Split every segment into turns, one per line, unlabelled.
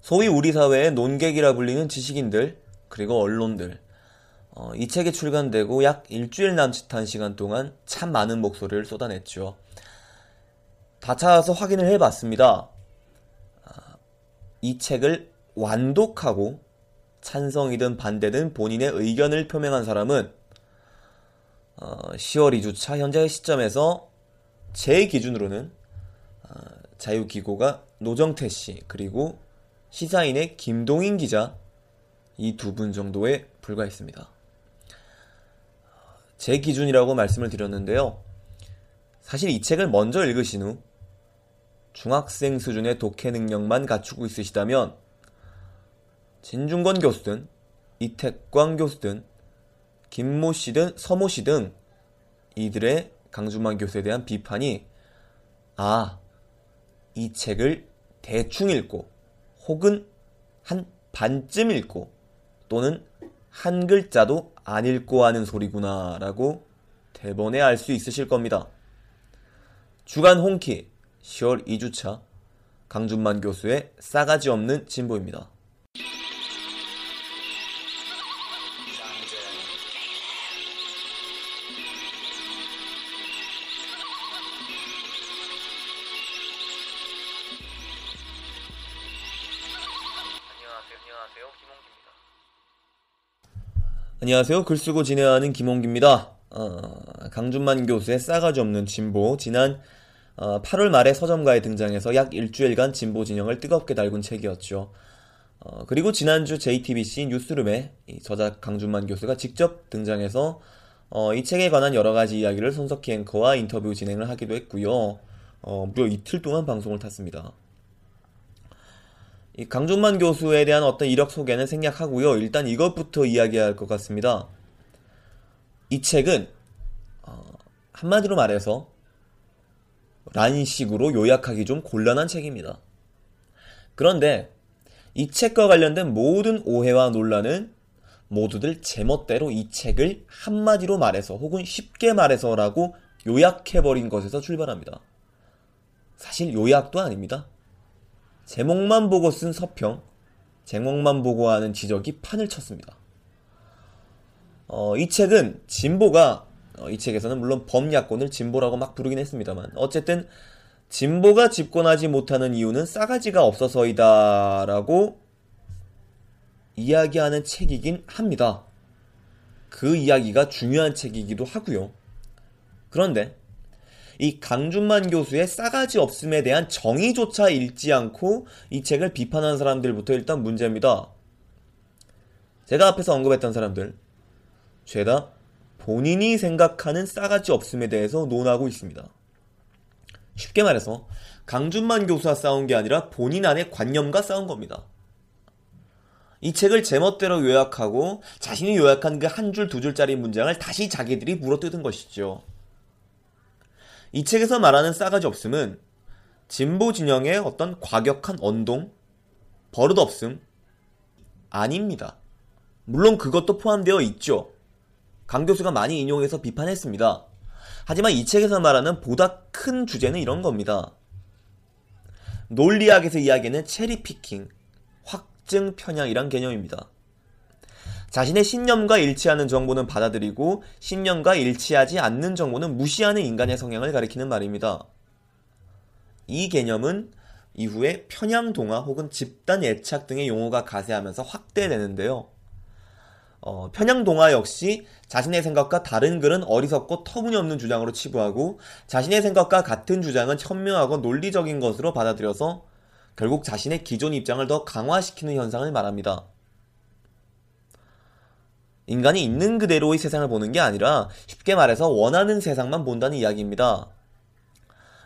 소위 우리 사회의 논객이라 불리는 지식인들, 그리고 언론들, 어, 이 책이 출간되고 약 일주일 남짓한 시간 동안 참 많은 목소리를 쏟아냈죠. 다 찾아서 확인을 해봤습니다. 아, 이 책을 완독하고 찬성이든 반대든 본인의 의견을 표명한 사람은 어, 10월 2주차 현재 시점에서 제 기준으로는 어, 자유기고가 노정태 씨 그리고 시사인의 김동인 기자 이 두 분 정도에 불과했습니다. 제 기준이라고 말씀을 드렸는데요. 사실 이 책을 먼저 읽으신 후 중학생 수준의 독해 능력만 갖추고 있으시다면 진중권 교수든 이택광 교수든 김모 씨든 서모 씨 등 이들의 강준만 교수에 대한 비판이 아, 이 책을 대충 읽고 혹은 한 반쯤 읽고 또는 한 글자도 안 읽고 하는 소리구나 라고 대번에 알 수 있으실 겁니다. 주간 홍키 10월 2주차 강준만 교수의 싸가지 없는 진보입니다. 안녕하세요. 글 쓰고 진행하는 김홍기입니다. 어, 강준만 교수의 싸가지 없는 진보. 지난 어, 8월 말에 서점가에 등장해서 약 일주일간 진보 진영을 뜨겁게 달군 책이었죠. 어, 그리고 지난주 JTBC 뉴스룸에 저자 강준만 교수가 직접 등장해서 어, 이 책에 관한 여러 가지 이야기를 손석희 앵커와 인터뷰 진행을 하기도 했고요. 어, 무려 이틀 동안 방송을 탔습니다. 이 강준만 교수에 대한 어떤 이력 소개는 생략하고요. 일단 이것부터 이야기할 것 같습니다. 이 책은 어, 한마디로 말해서 란식으로 요약하기 좀 곤란한 책입니다. 그런데 이 책과 관련된 모든 오해와 논란은 모두들 제멋대로 이 책을 한마디로 말해서 혹은 쉽게 말해서라고 요약해버린 것에서 출발합니다. 사실 요약도 아닙니다. 제목만 보고 쓴 서평, 제목만 보고 하는 지적이 판을 쳤습니다. 어, 이 책은 진보가 어, 이 책에서는 물론 범야권을 진보라고 막 부르긴 했습니다만 어쨌든 진보가 집권하지 못하는 이유는 싸가지가 없어서이다라고 이야기하는 책이긴 합니다. 그 이야기가 중요한 책이기도 하고요. 그런데 이 강준만 교수의 싸가지 없음에 대한 정의조차 읽지 않고 이 책을 비판한 사람들부터 일단 문제입니다. 제가 앞에서 언급했던 사람들, 죄다 본인이 생각하는 싸가지 없음에 대해서 논하고 있습니다. 쉽게 말해서 강준만 교수와 싸운 게 아니라 본인 안의 관념과 싸운 겁니다. 이 책을 제멋대로 요약하고 자신이 요약한 그 한 줄 두 줄짜리 문장을 다시 자기들이 물어뜯은 것이죠. 이 책에서 말하는 싸가지 없음은 진보 진영의 어떤 과격한 언동, 버릇없음 아닙니다. 물론 그것도 포함되어 있죠. 강 교수가 많이 인용해서 비판했습니다. 하지만 이 책에서 말하는 보다 큰 주제는 이런 겁니다. 논리학에서 이야기하는 체리피킹, 확증 편향이란 개념입니다. 자신의 신념과 일치하는 정보는 받아들이고 신념과 일치하지 않는 정보는 무시하는 인간의 성향을 가리키는 말입니다. 이 개념은 이후에 편향 동화 혹은 집단 애착 등의 용어가 가세하면서 확대되는데요. 어, 편향 동화 역시 자신의 생각과 다른 글은 어리석고 터무니없는 주장으로 치부하고 자신의 생각과 같은 주장은 현명하고 논리적인 것으로 받아들여서 결국 자신의 기존 입장을 더 강화시키는 현상을 말합니다. 인간이 있는 그대로의 세상을 보는 게 아니라 쉽게 말해서 원하는 세상만 본다는 이야기입니다.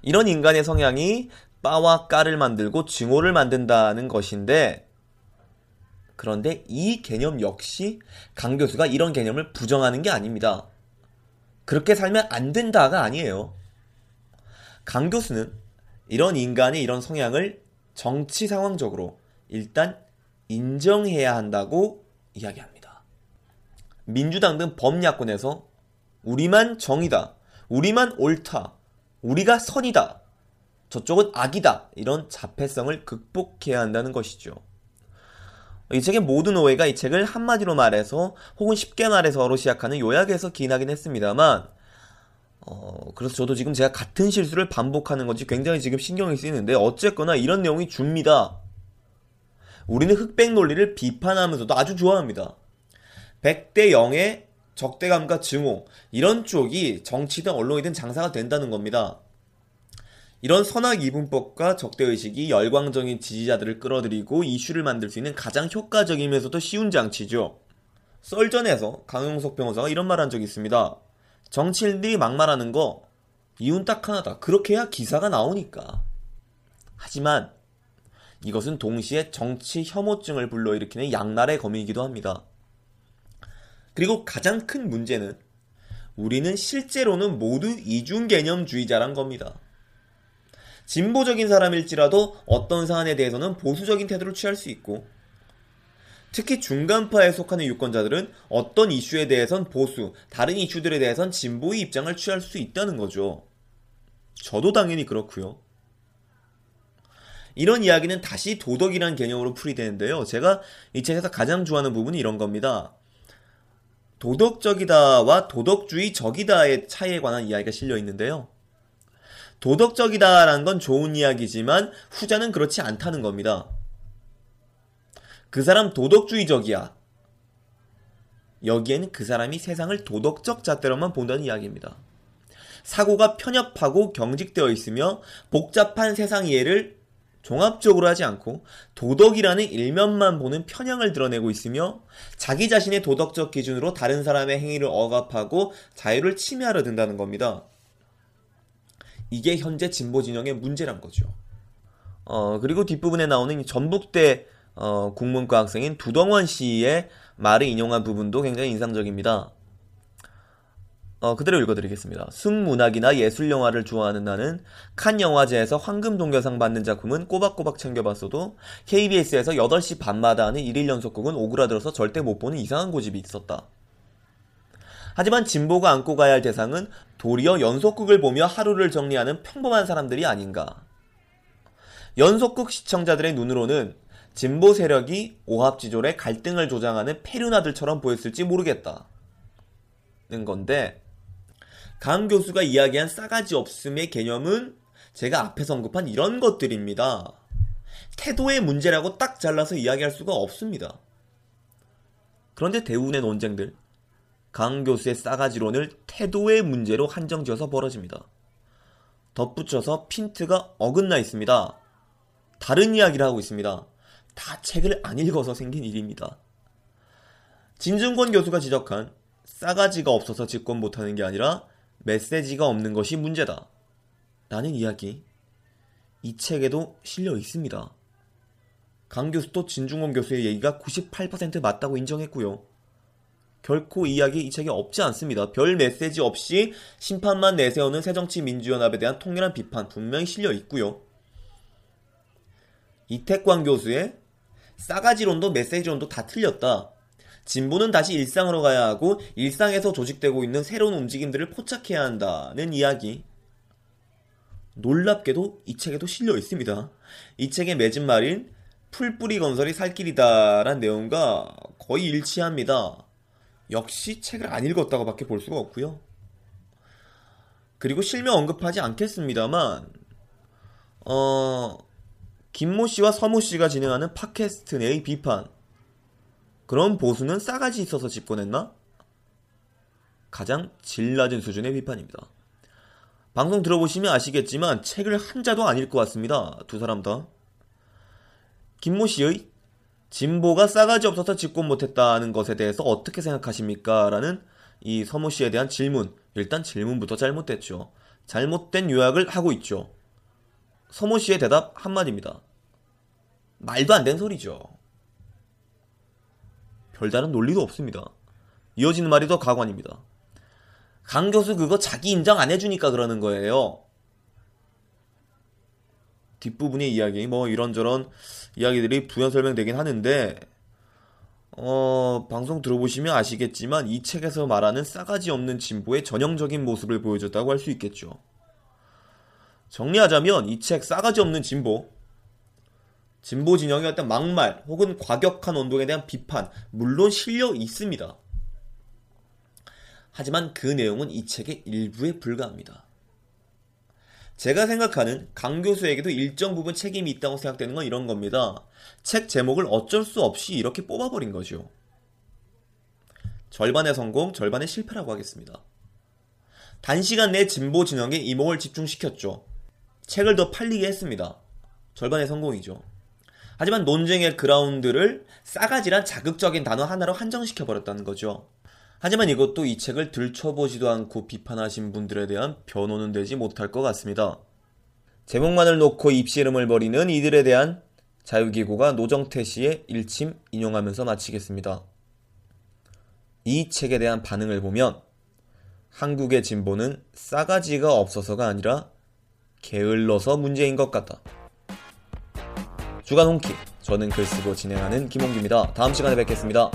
이런 인간의 성향이 빠와 까를 만들고 증오를 만든다는 것인데 그런데 이 개념 역시 강 교수가 이런 개념을 부정하는 게 아닙니다. 그렇게 살면 안 된다가 아니에요. 강 교수는 이런 인간의 이런 성향을 정치 상황적으로 일단 인정해야 한다고 이야기합니다. 민주당 등 범야권에서 우리만 정이다, 우리만 옳다, 우리가 선이다, 저쪽은 악이다 이런 자폐성을 극복해야 한다는 것이죠. 이 책의 모든 오해가 이 책을 한마디로 말해서 혹은 쉽게 말해서로 시작하는 요약에서 기인하긴 했습니다만 어, 그래서 저도 지금 제가 같은 실수를 반복하는 건지 굉장히 지금 신경이 쓰이는데 어쨌거나 이런 내용이 줍니다. 우리는 흑백 논리를 비판하면서도 아주 좋아합니다. 100대 0의 적대감과 증오 이런 쪽이 정치든 언론이든 장사가 된다는 겁니다. 이런 선악 이분법과 적대의식이 열광적인 지지자들을 끌어들이고 이슈를 만들 수 있는 가장 효과적이면서도 쉬운 장치죠. 썰전에서 강용석 변호사가 이런 말 한 적이 있습니다. 정치인들이 막말하는 거 이유는 딱 하나다. 그렇게 해야 기사가 나오니까. 하지만 이것은 동시에 정치 혐오증을 불러일으키는 양날의 검이기도 합니다. 그리고 가장 큰 문제는 우리는 실제로는 모두 이중 개념주의자란 겁니다. 진보적인 사람일지라도 어떤 사안에 대해서는 보수적인 태도를 취할 수 있고 특히 중간파에 속하는 유권자들은 어떤 이슈에 대해선 보수, 다른 이슈들에 대해선 진보의 입장을 취할 수 있다는 거죠. 저도 당연히 그렇고요. 이런 이야기는 다시 도덕이란 개념으로 풀이되는데요. 제가 이 책에서 가장 좋아하는 부분이 이런 겁니다. 도덕적이다와 도덕주의 적이다의 차이에 관한 이야기가 실려 있는데요. 도덕적이다라는 건 좋은 이야기지만 후자는 그렇지 않다는 겁니다. 그 사람 도덕주의적이야. 여기에는 그 사람이 세상을 도덕적 잣대로만 본다는 이야기입니다. 사고가 편협하고 경직되어 있으며 복잡한 세상 이해를 종합적으로 하지 않고 도덕이라는 일면만 보는 편향을 드러내고 있으며 자기 자신의 도덕적 기준으로 다른 사람의 행위를 억압하고 자유를 침해하려 든다는 겁니다. 이게 현재 진보 진영의 문제란 거죠. 어, 그리고 뒷부분에 나오는 전북대 어, 국문과 학생인 두덩원 씨의 말을 인용한 부분도 굉장히 인상적입니다. 어, 그대로 읽어드리겠습니다. 승문학이나 예술 영화를 좋아하는 나는 칸 영화제에서 황금 동료상 받는 작품은 꼬박꼬박 챙겨봤어도 KBS에서 8시 반마다 하는 1일 연속극은 오그라들어서 절대 못 보는 이상한 고집이 있었다. 하지만 진보가 안고 가야 할 대상은 도리어 연속극을 보며 하루를 정리하는 평범한 사람들이 아닌가. 연속극 시청자들의 눈으로는 진보 세력이 오합지졸의 갈등을 조장하는 페르나들처럼 보였을지 모르겠다. 는 건데 강 교수가 이야기한 싸가지 없음의 개념은 제가 앞에서 언급한 이런 것들입니다. 태도의 문제라고 딱 잘라서 이야기할 수가 없습니다. 그런데 대부분의 논쟁들, 강 교수의 싸가지론을 태도의 문제로 한정지어서 벌어집니다. 덧붙여서 핀트가 어긋나 있습니다. 다른 이야기를 하고 있습니다. 다 책을 안 읽어서 생긴 일입니다. 진중권 교수가 지적한 싸가지가 없어서 집권 못하는 게 아니라 메시지가 없는 것이 문제다. 라는 이야기. 이 책에도 실려 있습니다. 강 교수도 진중권 교수의 얘기가 98% 맞다고 인정했고요. 결코 이야기 이 책에 없지 않습니다. 별 메시지 없이 심판만 내세우는 새정치민주연합에 대한 통렬한 비판 분명히 실려 있고요. 이태광 교수의 싸가지론도 메시지론도 다 틀렸다. 진보는 다시 일상으로 가야 하고 일상에서 조직되고 있는 새로운 움직임들을 포착해야 한다는 이야기. 놀랍게도 이 책에도 실려 있습니다. 이 책의 맺은 말인 풀뿌리 건설이 살 길이다란 내용과 거의 일치합니다. 역시 책을 안 읽었다고 밖에 볼 수가 없고요. 그리고 실명 언급하지 않겠습니다만 어 김모 씨와 서모 씨가 진행하는 팟캐스트 내의 비판 그럼 보수는 싸가지 있어서 집권했나? 가장 질 낮은 수준의 비판입니다. 방송 들어보시면 아시겠지만 책을 한 자도 안 읽고 왔습니다. 두 사람 다. 김모 씨의 진보가 싸가지 없어서 집권 못했다는 것에 대해서 어떻게 생각하십니까? 라는 이 서모 씨에 대한 질문. 일단 질문부터 잘못됐죠. 잘못된 요약을 하고 있죠. 서모 씨의 대답 한마디입니다. 말도 안 되는 소리죠. 별다른 논리도 없습니다. 이어지는 말이 더 가관입니다. 강 교수 그거 자기 인정 안 해주니까 그러는 거예요. 뒷부분의 이야기, 뭐 이런저런 이야기들이 부연 설명되긴 하는데, 어, 방송 들어보시면 아시겠지만 이 책에서 말하는 싸가지 없는 진보의 전형적인 모습을 보여줬다고 할 수 있겠죠. 정리하자면 이 책 싸가지 없는 진보, 진보 진영의 어떤 막말 혹은 과격한 운동에 대한 비판, 물론 실려 있습니다. 하지만 그 내용은 이 책의 일부에 불과합니다. 제가 생각하는 강 교수에게도 일정 부분 책임이 있다고 생각되는 건 이런 겁니다. 책 제목을 어쩔 수 없이 이렇게 뽑아버린 거죠. 절반의 성공, 절반의 실패라고 하겠습니다. 단시간 내 진보 진영에 이목을 집중시켰죠. 책을 더 팔리게 했습니다. 절반의 성공이죠. 하지만 논쟁의 그라운드를 싸가지란 자극적인 단어 하나로 한정시켜버렸다는 거죠. 하지만 이것도 이 책을 들춰보지도 않고 비판하신 분들에 대한 변호는 되지 못할 것 같습니다. 제목만을 놓고 입씨름을 벌이는 이들에 대한 자유기구가 노정태 씨의 일침 인용하면서 마치겠습니다. 이 책에 대한 반응을 보면 한국의 진보는 싸가지가 없어서가 아니라 게을러서 문제인 것 같다. 주간 홍키 저는 글 쓰고 진행하는 김홍기입니다. 다음 시간에 뵙겠습니다.